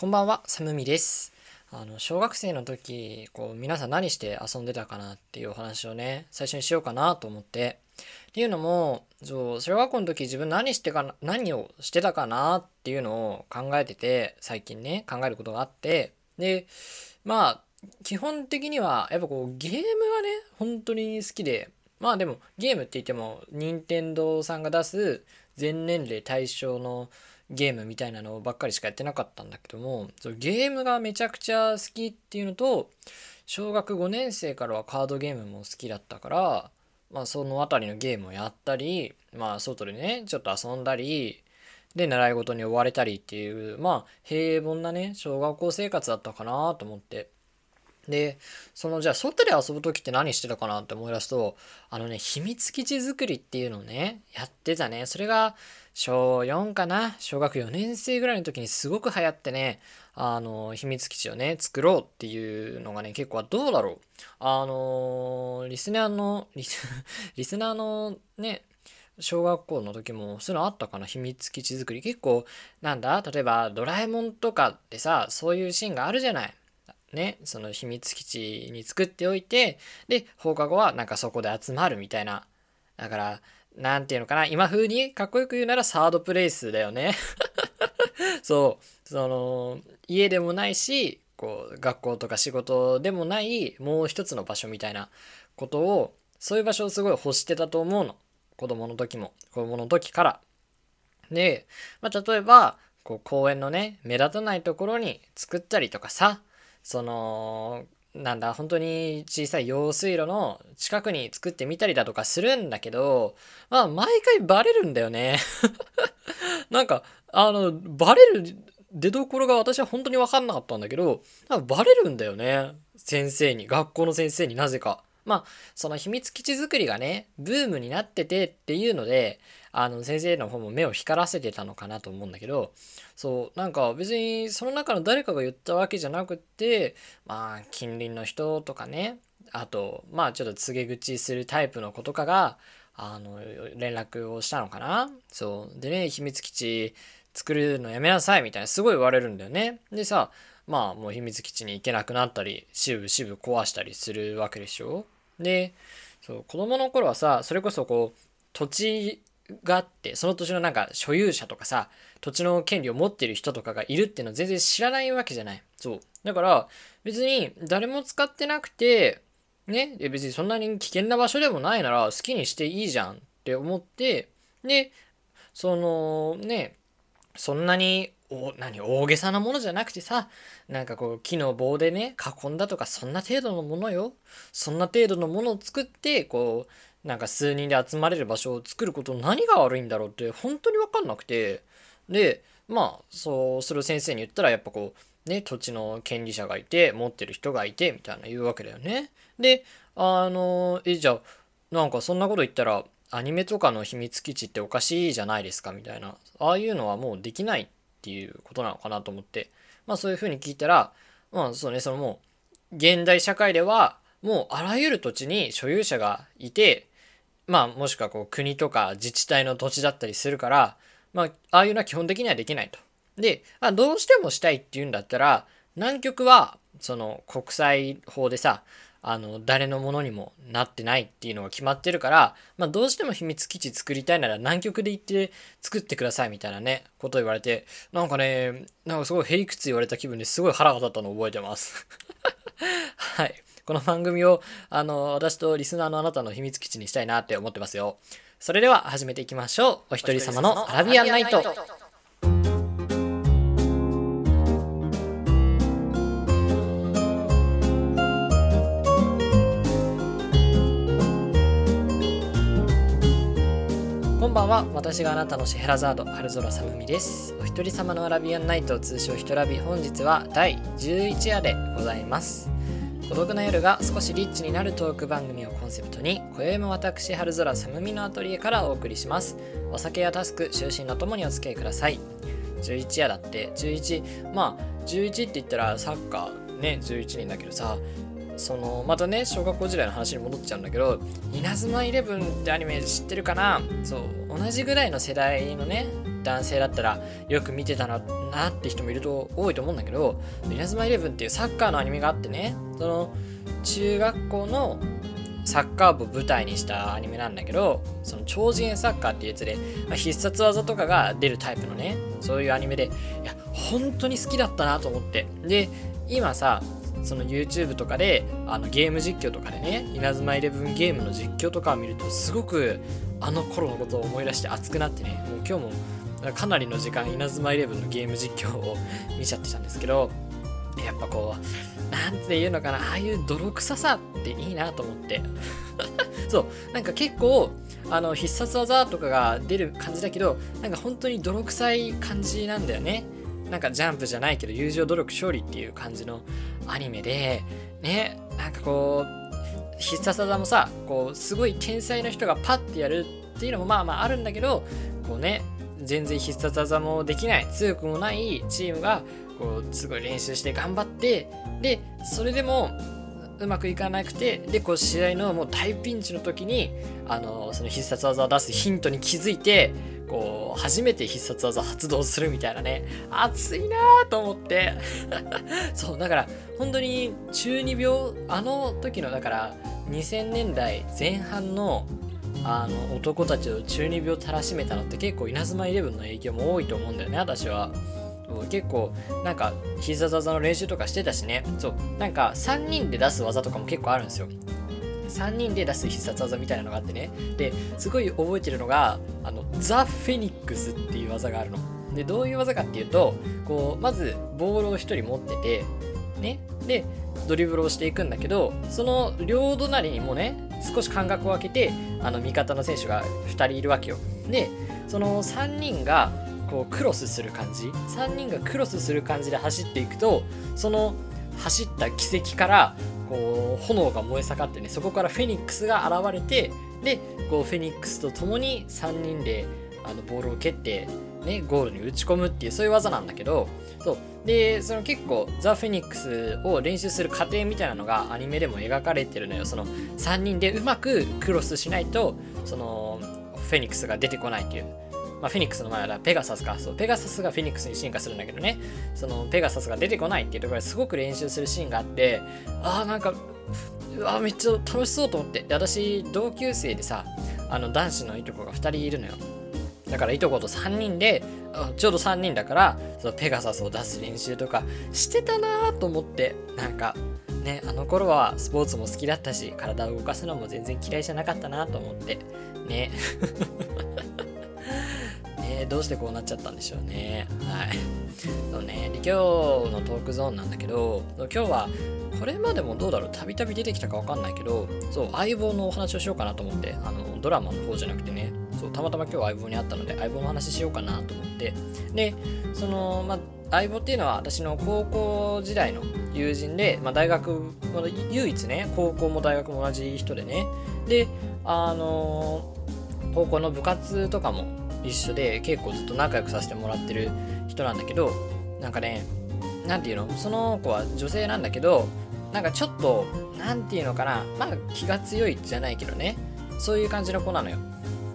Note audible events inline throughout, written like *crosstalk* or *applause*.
こんばんは、サムミです。あの、小学生の時、こう、皆さん何して遊んでたかなっていうお話をね、最初にしようかなと思って。っていうのも、そう、小学校の時自分何してかな、何をしてたかなっていうのを考えてて、最近ね、考えることがあって、で、まあ、基本的には、やっぱこう、ゲームがね、本当に好きで、まあでも、ゲームって言っても、任天堂さんが出す全年齢対象のゲームみたいなのばっかりしかやってなかったんだけどもそゲームがめちゃくちゃ好きっていうのと小学5年生からはカードゲームも好きだったからまあその辺りのゲームをやったりまあ外でねちょっと遊んだりで習い事に追われたりっていうまあ平凡なね小学校生活だったかなと思って。で、そのじゃあ外で遊ぶ時って何してたかなって思い出すと、あのね、秘密基地作りっていうのをね、やってたね。それが小4かな？小学4年生ぐらいの時にすごく流行ってね、あの、秘密基地をね、作ろうっていうのがね、結構どうだろう。あの、リスナーの、*laughs* リスナーのね、小学校の時もそういうのあったかな？秘密基地作り。結構、なんだ？例えば、ドラえもんとかってさ、そういうシーンがあるじゃない。ね、その秘密基地に作っておいて、で、放課後はなんかそこで集まるみたいな。だから、なんていうのかな、今風にかっこよく言うならサードプレイスだよね。*laughs* そう、その、家でもないし、こう、学校とか仕事でもない、もう一つの場所みたいなことを、そういう場所をすごい欲してたと思うの。子供の時も、子供の時から。で、まあ、例えば、こう公園のね、目立たないところに作ったりとかさ、そのなんだ本当に小さい用水路の近くに作ってみたりだとかするんだけどまあ毎回バレるんだよね *laughs* なんかあのバレる出どころが私は本当に分かんなかったんだけどバレるんだよね先生に学校の先生になぜか。まあその秘密基地作りがねブームになっててっていうのであの先生の方も目を光らせてたのかなと思うんだけどそうなんか別にその中の誰かが言ったわけじゃなくってまあ近隣の人とかねあとまあちょっと告げ口するタイプの子とかがあの連絡をしたのかな。そう。でね秘密基地作るのやめなさいみたいなすごい言われるんだよね。でさまあもう秘密基地に行けなくなったりしぶしぶ壊したりするわけでしょ。でそう子供の頃はさそれこそこう土地があってその土地のなんか所有者とかさ土地の権利を持ってる人とかがいるっていうのは全然知らないわけじゃない。そう。だから別に誰も使ってなくてね別にそんなに危険な場所でもないなら好きにしていいじゃんって思ってでそのねそんなにお何大げさなものじゃなくてさなんかこう木の棒でね囲んだとかそんな程度のものよ。そんな程度のものを作ってこうなんか数人で集まれる場所を作ること何が悪いんだろうって本当に分かんなくて。でまあそうする先生に言ったらやっぱこうね土地の権利者がいて持ってる人がいてみたいな言うわけだよね。であのえじゃあなんかそんなこと言ったらアニメとかの秘密基地っておかしいじゃないですかみたいな。ああいうのはもうできないっていうことなのかなと思って。まあそういうふうに聞いたらまあそうねそのもう現代社会ではもうあらゆる土地に所有者がいてまあもしくはこう国とか自治体の土地だったりするからまあああいうのは基本的にはできないと。で、あ、どうしてもしたいっていうんだったら南極はその国際法でさあの誰のものにもなってないっていうのが決まってるから、まあ、どうしても秘密基地作りたいなら南極で行って作ってくださいみたいなねことを言われてなんかねなんかすごいへりくつ言われた気分ですごい腹が立ったのを覚えてます *laughs* はいこの番組を、あの、私とリスナーのあなたの秘密基地にしたいなって思ってますよ。それでは始めていきましょう。お一人様のアラビアンナイト。こんばんは私があなたのシェヘラザード春空さむみですお一人様のアラビアンナイト通称ひとラビ本日は第11夜でございます孤独な夜が少しリッチになるトーク番組をコンセプトに今宵も私春空さむみのアトリエからお送りします。お酒やタスク就寝のともにお付き合いください。11夜だって。11まあ11って言ったらサッカーね11人だけどさそのまたね小学校時代の話に戻っちゃうんだけど「稲妻イレブン」ってアニメ知ってるかな？そう同じぐらいの世代のね男性だったらよく見てたななって人もいると多いと思うんだけど稲妻イレブンっていうサッカーのアニメがあってねその中学校のサッカー部舞台にしたアニメなんだけどその超次元サッカーっていうやつで、まあ、必殺技とかが出るタイプのねそういうアニメでいや本当に好きだったなと思って。で今さその YouTube とかであのゲーム実況とかでね稲妻イレブンゲームの実況とかを見るとすごくあの頃のことを思い出して熱くなってねもう今日もかなりの時間稲妻イレブンのゲーム実況を見ちゃってたんですけどやっぱこうなんていうのかなああいう泥臭さっていいなと思って。*laughs* そうなんか結構あの必殺技とかが出る感じだけどなんか本当に泥臭い感じなんだよね。なんかジャンプじゃないけど友情努力勝利っていう感じのアニメでねなんかこう必殺技もさこうすごい天才の人がパッてやるっていうのもまあまああるんだけどこうね全然必殺技もできない強くもないチームがこうすごい練習して頑張ってでそれでもうまくいかなくてでこう試合のもう大ピンチの時にあのその必殺技を出すヒントに気づいてこう初めて必殺技発動するみたいなね熱いなーと思って。*laughs* そうだから本当に中二病あの時のだから2000年代前半のあの男たちを中二病たらしめたのって結構稲妻イレブンの影響も多いと思うんだよね私は。結構なんか必殺技の練習とかしてたしね。そう。なんか3人で出す技とかも結構あるんですよ。3人で出す必殺技みたいなのがあってね。ですごい覚えてるのがあのザ・フェニックスっていう技があるの。でどういう技かっていうとこうまずボールを1人持っててね。でドリブルをしていくんだけどその両隣にもね少し間隔を空けてあの味方の選手が2人いるわけよ。でその3人がこうクロスする感じ3人がクロスする感じで走っていくとその走った軌跡からこう炎が燃え盛ってねそこからフェニックスが現れてでこうフェニックスと共に3人であのボールを蹴ってねゴールに打ち込むっていうそういう技なんだけどそうでその結構ザ・フェニックスを練習する過程みたいなのがアニメでも描かれてるのよその3人でうまくクロスしないとそのフェニックスが出てこないっていうまあ、フェニックスの前はペガサスか。そう、ペガサスがフェニックスに進化するんだけどね、そのペガサスが出てこないっていうところですごく練習するシーンがあって、ああ、なんか、うわ、めっちゃ楽しそうと思って。で、私、同級生でさ、あの、男子のいとこが2人いるのよ。だからいとこと3人で、ちょうど3人だから、そのペガサスを出す練習とかしてたなと思って、なんか、ね、あの頃はスポーツも好きだったし、体を動かすのも全然嫌いじゃなかったなと思って、ね。*laughs* どうしてこうなっちゃったんでしょうね。はい。そうね、で今日のトークゾーンなんだけど、今日はこれまでもどうだろう、たびたび出てきたかわかんないけど、そう、相棒のお話をしようかなと思って、あの、ドラマの方じゃなくてね、そう、たまたま今日相棒に会ったので、相棒の話しようかなと思って、で、その、まあ、相棒っていうのは私の高校時代の友人で、まあ、大学、唯一ね、高校も大学も同じ人でね、で、あの高校の部活とかも一緒で結構ずっと仲良くさせてもらってる人なんだけどなんかね何て言うの？その子は女性なんだけどなんかちょっと何て言うのかな？まあ気が強いじゃないけどね。そういう感じの子なのよ。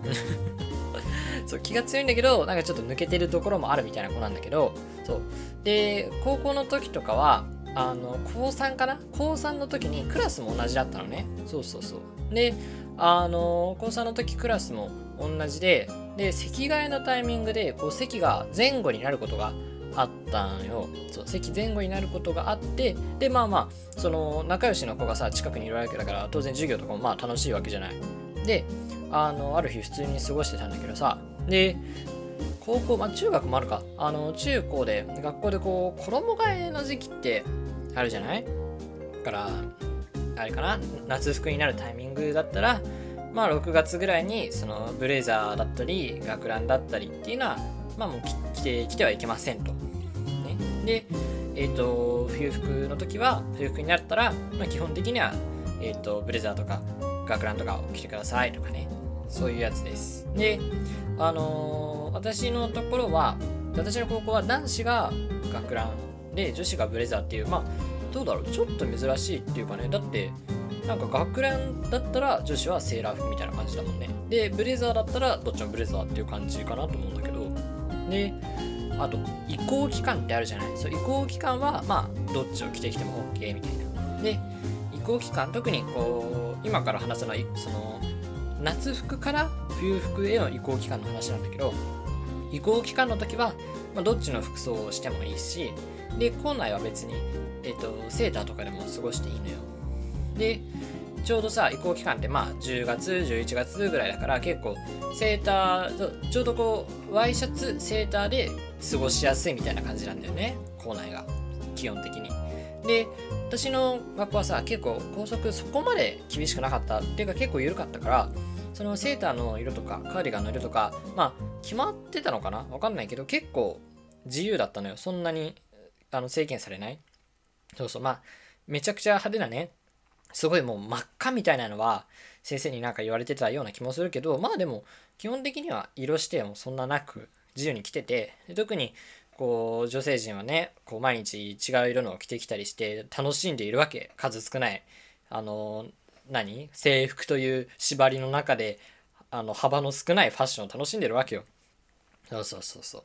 *laughs* そう気が強いんだけどなんかちょっと抜けてるところもあるみたいな子なんだけどそう。で高校の時とかはあの高3かな？高3の時にクラスも同じだったのね。そうそうそう。であの高3の時クラスも同じでで席替えのタイミングでこう席が前後になることがあったんよ。そう席前後になることがあってでまあまあその仲良しの子がさ近くにいるわけだから当然授業とかもまあ楽しいわけじゃない。であのある日普通に過ごしてたんだけどさ。で高校まあ中学もあるか。あの中高で学校でこう衣替えの時期ってあるじゃない？だからあれかな？夏服になるタイミングだったらまあ6月ぐらいにそのブレザーだったり学ランだったりっていうのはまあもう着て着てはいけませんと。ね、で、えっ、ー、と冬服の時は冬服になったら、まあ、基本的には、えっ、ー、とブレザーとか学ランとかを着てくださいとかね。そういうやつです。であのー、私のところは私の高校は男子が学ランで女子がブレザーっていうまあどうだろう。ちょっと珍しいっていうかね。だってなんか学ランだったら女子はセーラー服みたいな感じだもんね。でブレザーだったらどっちもブレザーっていう感じかなと思うんだけど。であと移行期間ってあるじゃない。そう移行期間はまあどっちを着てきても OK みたいな。で移行期間特にこう今から話すのはその夏服から冬服への移行期間の話なんだけど移行期間の時は、まあ、どっちの服装をしてもいいしで校内は別に、えーと、セーターとかでも過ごしていいのよ。でちょうどさ移行期間ってまあ10月11月ぐらいだから結構セーターちょうどこうワイシャツセーターで過ごしやすいみたいな感じなんだよね。校内が。基本的に。で私の学校はさ結構校則そこまで厳しくなかったっていうか結構緩かったからそのセーターの色とかカーディガンの色とかまあ決まってたのかな？わかんないけど結構自由だったのよ。そんなにあの制限されない。そうそう。まあめちゃくちゃ派手なねすごいもう真っ赤みたいなのは先生になんか言われてたような気もするけどまあでも基本的には色指定もそんななく自由に着てて特にこう女性陣はねこう毎日違う色のを着てきたりして楽しんでいるわけ。数少ない。あの何？制服という縛りの中であの幅の少ないファッションを楽しんでるわけよ。そうそうそうそう。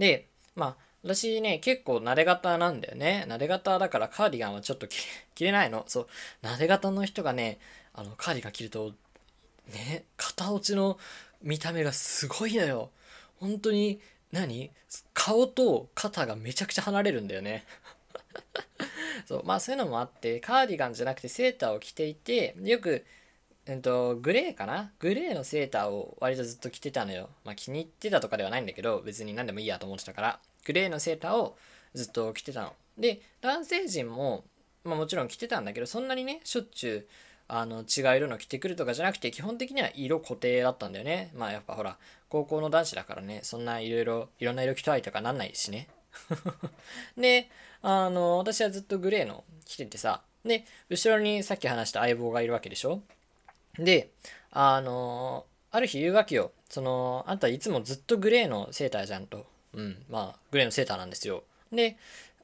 で、まあ私ね、結構撫で型なんだよね。撫で型だからカーディガンはちょっと着 *laughs* れないの。そう。撫で型の人がね、あの、カーディガン着ると、ね、肩落ちの見た目がすごいのよ。本当に何、顔と肩がめちゃくちゃ離れるんだよね。そうまあそういうのもあってカーディガンじゃなくてセーターを着ていてよく、えっと、グレーかな？グレーのセーターを割とずっと着てたのよ。まあ気に入ってたとかではないんだけど別に何でもいいやと思ってたからグレーのセーターをずっと着てたの。で男性陣も、まあ、もちろん着てたんだけどそんなにねしょっちゅうあの違う色の着てくるとかじゃなくて基本的には色固定だったんだよね。まあやっぱほら高校の男子だからねそんないろいろいろんな色着たいとかなんないしね。*laughs* であの、私はずっとグレーの着ててさ、で、後ろにさっき話した相棒がいるわけでしょ？で、あの、ある日言うわけよ。その、あんたいつもずっとグレーのセーターじゃんと。うん、まあ、グレーのセーターなんですよ。で、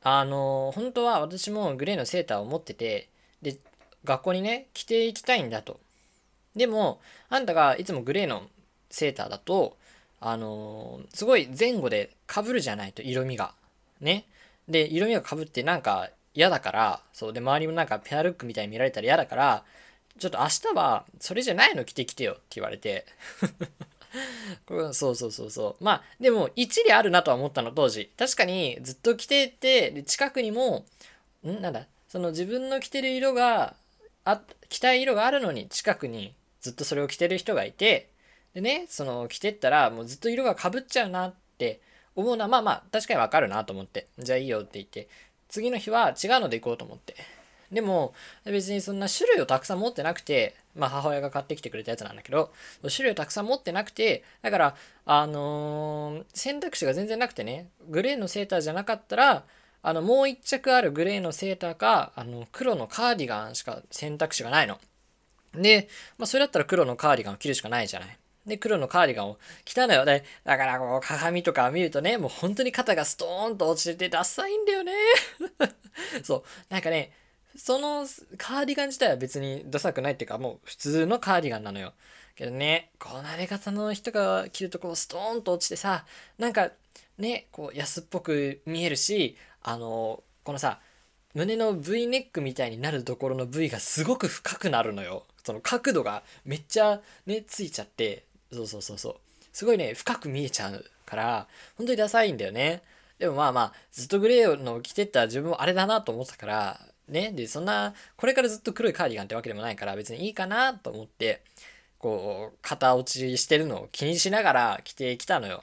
あの、本当は私もグレーのセーターを持ってて、で、学校にね、着ていきたいんだと。でも、あんたがいつもグレーのセーターだと、あのすごい前後で被るじゃないと、色味が。ね。で、色味がかぶってなんか嫌だから、そう、で、周りもなんかペアルックみたいに見られたら嫌だから、ちょっと明日はそれじゃないの着てきてよって言われて *laughs* そうそうそうそう。まあ、でも一理あるなとは思ったの、当時。確かにずっと着てて、で近くにも、ん？なんだ、その自分の着てる色が、あ、着たい色があるのに近くにずっとそれを着てる人がいて、でね、その着てったらもうずっと色がかぶっちゃうなって思うのはまあまあ確かにわかるなと思って。じゃあいいよって言って。次の日は違うので行こうと思って。でも別にそんな種類をたくさん持ってなくてまあ母親が買ってきてくれたやつなんだけど種類をたくさん持ってなくてだからあのー、選択肢が全然なくてねグレーのセーターじゃなかったらあのもう一着あるグレーのセーターかあの黒のカーディガンしか選択肢がないの。で、まあ、それだったら黒のカーディガンを着るしかないじゃない。で、黒のカーディガンを着たのよね。だからこう鏡とか見るとね、もう本当に肩がストーンと落ちててダサいんだよね。*laughs* そう。なんかね、そのカーディガン自体は別にダサくないっていうか、もう普通のカーディガンなのよ。けどね、こう慣れ方の人が着るとこうストーンと落ちてさ、なんかね、こう安っぽく見えるし、あの、このさ、胸の V ネックみたいになるところの V がすごく深くなるのよ。その角度がめっちゃね、ついちゃって、そうそうそうそう。すごいね、深く見えちゃうから、本当にダサいんだよね。でもまあまあ、ずっとグレーの着てた自分もあれだなと思ったから、ね、で、そんな、これからずっと黒いカーディガンってわけでもないから別にいいかなと思って、こう、型落ちしてるのを気にしながら着てきたのよ。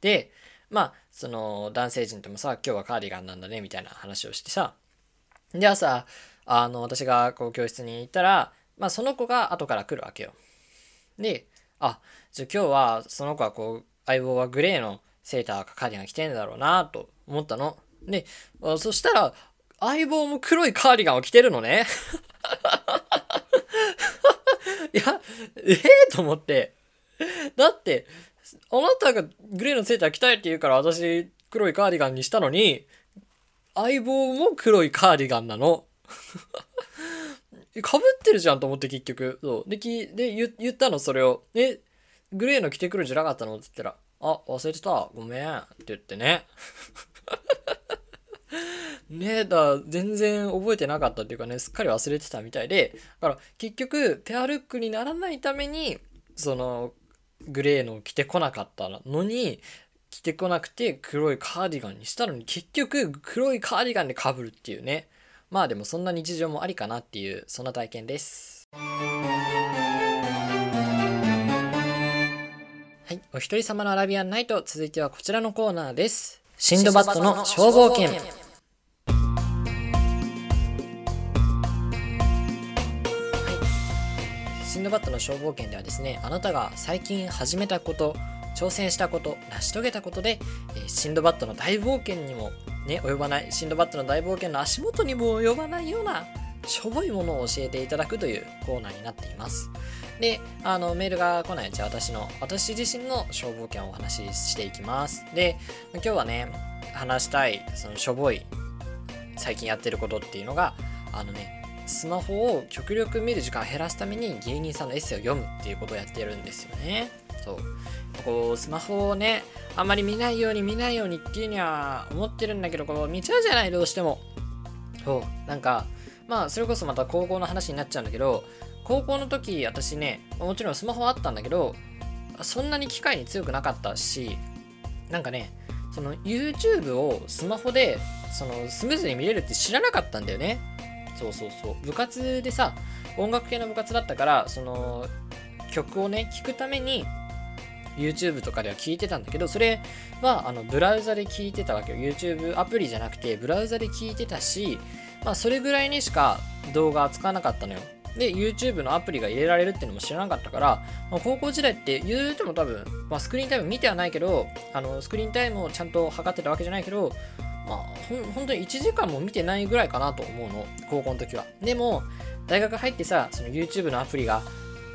で、まあ、その男性陣ともさ、今日はカーディガンなんだね、みたいな話をしてさ、で、朝、あの、私がこう教室に行ったら、まあその子が後から来るわけよ。で、あ、じゃあ今日はその子はこう、相棒はグレーのセーターかカーディガン着てんだろうなと思ったの。で、そしたら、相棒も黒いカーディガンを着てるのね。*laughs* いや、ええー、と思って。だって、あなたがグレーのセーター着たいって言うから私黒いカーディガンにしたのに、相棒も黒いカーディガンなの。かぶってるじゃんと思って結局。そう。で、きで言言ったの、それを。え、グレーの着てくるんじゃなかったのって言ったら、あ、忘れてた。ごめん。って言ってね。*laughs* ねえだ、全然覚えてなかったっていうかね、すっかり忘れてたみたいで、だから結局、ペアルックにならないために、その、グレーの着てこなかったのに、着てこなくて黒いカーディガンにしたのに結局黒いカーディガンでかぶるっていうね。まあでもそんな日常もありかなっていう、そんな体験です。はい。お一人様のアラビアンナイト、続いてはこちらのコーナーです。シンドバッドの消防犬。シンドバッドの消防犬ではですね、あなたが最近始めたこと、挑戦したこと、成し遂げたことで、えー、シンドバッドの大冒険にもね、及ばない、シンドバッドの大冒険の足元にも及ばないような、しょぼいものを教えていただくというコーナーになっています。で、あの、メールが来ないうちは私の、私自身の消防犬をお話ししていきます。で、今日はね、話したい、そのしょぼい、最近やってることっていうのが、あのね、スマホを極力見る時間を減らすために芸人さんのエッセイを読むっていうことをやってるんですよね。そう。こう、スマホをね、あんまり見ないように見ないようにっていうには思ってるんだけど、こう、見ちゃうじゃない、どうしても。そう。なんか、まあ、それこそまた高校の話になっちゃうんだけど、高校の時、私ね、もちろんスマホあったんだけど、そんなに機械に強くなかったし、なんかね、その YouTube をスマホでそのスムーズに見れるって知らなかったんだよね。そうそうそう。部活でさ、音楽系の部活だったから、その曲をね、聴くために YouTube とかでは聞いてたんだけど、それはあのブラウザで聞いてたわけよ。YouTube アプリじゃなくて、ブラウザで聞いてたし、まあそれぐらいにしか動画使わなかったのよ。で、YouTube のアプリが入れられるっていうのも知らなかったから、まあ、高校時代って言うても多分、まあ、スクリーンタイム見てはないけど、あのスクリーンタイムをちゃんと測ってたわけじゃないけど、まあ、ほ本当に1時間も見てないぐらいかなと思うの、高校の時は。でも、大学入ってさ、その YouTube のアプリが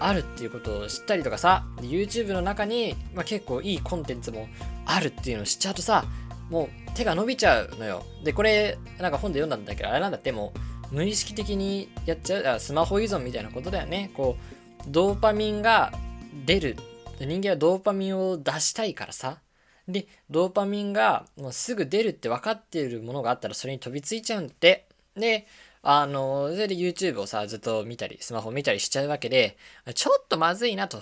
あるっていうことを知ったりとかさ、YouTube の中に、まあ、結構いいコンテンツもあるっていうのを知っちゃうとさ、もう手が伸びちゃうのよ。で、これ、なんか本で読んだんだけど、あれなんだってもう、無意識的にやっちゃう、スマホ依存みたいなことだよね。こう、ドーパミンが出る。人間はドーパミンを出したいからさ。で、ドーパミンがもうすぐ出るって分かっているものがあったらそれに飛びついちゃうんって。で、あの、それで YouTube をさ、ずっと見たり、スマホ見たりしちゃうわけで、ちょっとまずいなと。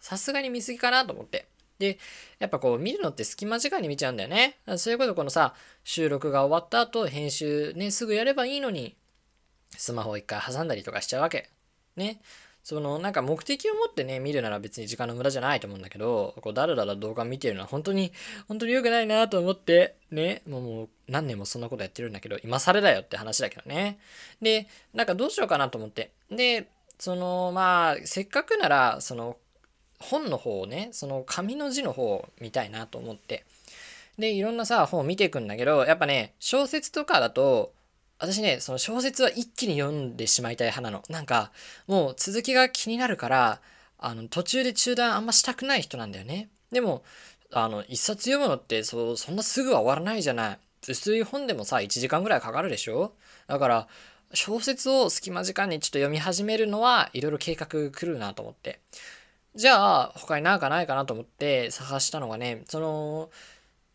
さすがに見過ぎかなと思って。で、やっぱこう見るのって隙間時間に見ちゃうんだよね。そういうことこのさ、収録が終わった後、編集ね、すぐやればいいのに、スマホを一回挟んだりとかしちゃうわけ。ね。そのなんか目的を持ってね、見るなら別に時間の無駄じゃないと思うんだけど、こうだらだら動画見てるのは本当に、本当に良くないなと思って、ね、もう何年もそんなことやってるんだけど、今更だよって話だけどね。で、なんかどうしようかなと思って。で、そのまあ、せっかくなら、その本の方をね、その紙の字の方を見たいなと思って。で、いろんなさ、本を見ていくんだけど、やっぱね、小説とかだと、私ね、その小説は一気に読んでしまいたい派なの。なんか、もう続きが気になるから、あの、途中で中断あんましたくない人なんだよね。でも、あの、一冊読むのってそう、そんなすぐは終わらないじゃない。薄い本でもさ、1時間ぐらいかかるでしょ？だから、小説を隙間時間にちょっと読み始めるのはいろいろ計画来るなと思って。じゃあ、他になんかないかなと思って探したのがね、その、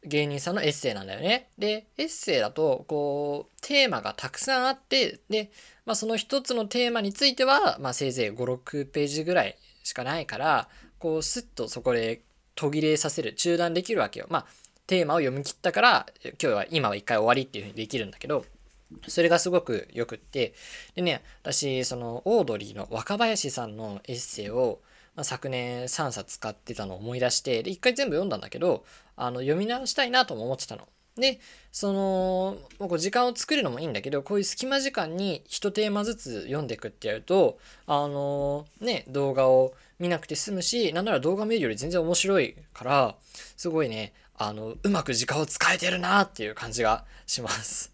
芸人さんのエッセイなんだよね。で、エッセイだと、こう、テーマがたくさんあって、で、まあ、その一つのテーマについては、まあ、せいぜい5、6ページぐらいしかないから、こう、スッとそこで途切れさせる、中断できるわけよ。まあ、テーマを読み切ったから、今日は、今は一回終わりっていうふうにできるんだけど、それがすごくよくって、でね、私、その、オードリーの若林さんのエッセイを、ま、昨年3冊使ってたのを思い出して、で、一回全部読んだんだけど、あの、読み直したいなとも思ってたの。で、その、もうこう時間を作るのもいいんだけど、こういう隙間時間に一テーマずつ読んでいくってやると、あのね、動画を見なくて済むし、なんなら動画見るより全然面白いから、すごいね、あの、うまく時間を使えてるなっていう感じがします。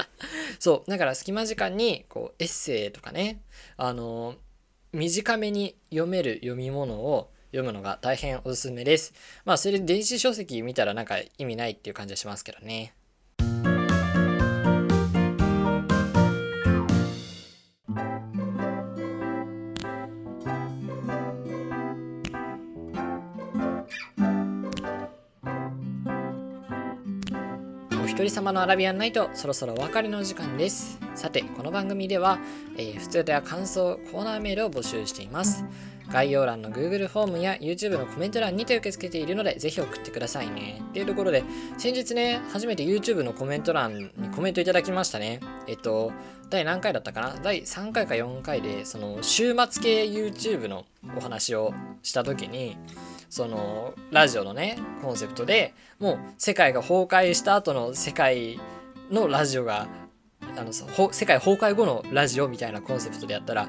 *laughs* そう、だから隙間時間に、こう、エッセイとかね、あの短めに読める読み物を読むのが大変おすすめです。まあ、それで電子書籍見たらなんか意味ないっていう感じはしますけどね。一人様のアラビアンナイトそろそろお別れの時間ですさてこの番組では、えー、普通では感想コーナーメールを募集しています概要欄の Google フォームや YouTube のコメント欄にて受け付けているのでぜひ送ってくださいね。っていうところで先日ね初めて YouTube のコメント欄にコメントいただきましたね。えっと第何回だったかな？第3回か4回でその週末系 YouTube のお話をした時にそのラジオのねコンセプトでもう世界が崩壊した後の世界のラジオがあの世界崩壊後のラジオみたいなコンセプトでやったら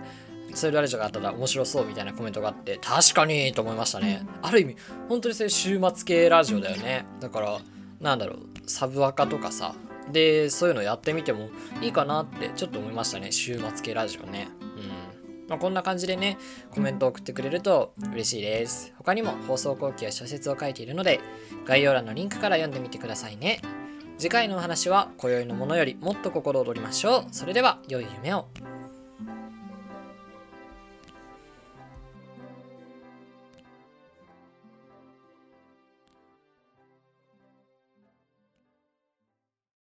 そういうラジオがあったら面白そうみたいなコメントがあって確かにと思いましたねある意味本当にそういう週末系ラジオだよねだからなんだろうサブアカとかさでそういうのやってみてもいいかなってちょっと思いましたね週末系ラジオねまあ、こんな感じでね、コメントを送ってくれると嬉しいです。他にも放送後期や小説を書いているので、概要欄のリンクから読んでみてくださいね。次回のお話は、今宵のものよりもっと心躍りましょう。それでは、良い夢を。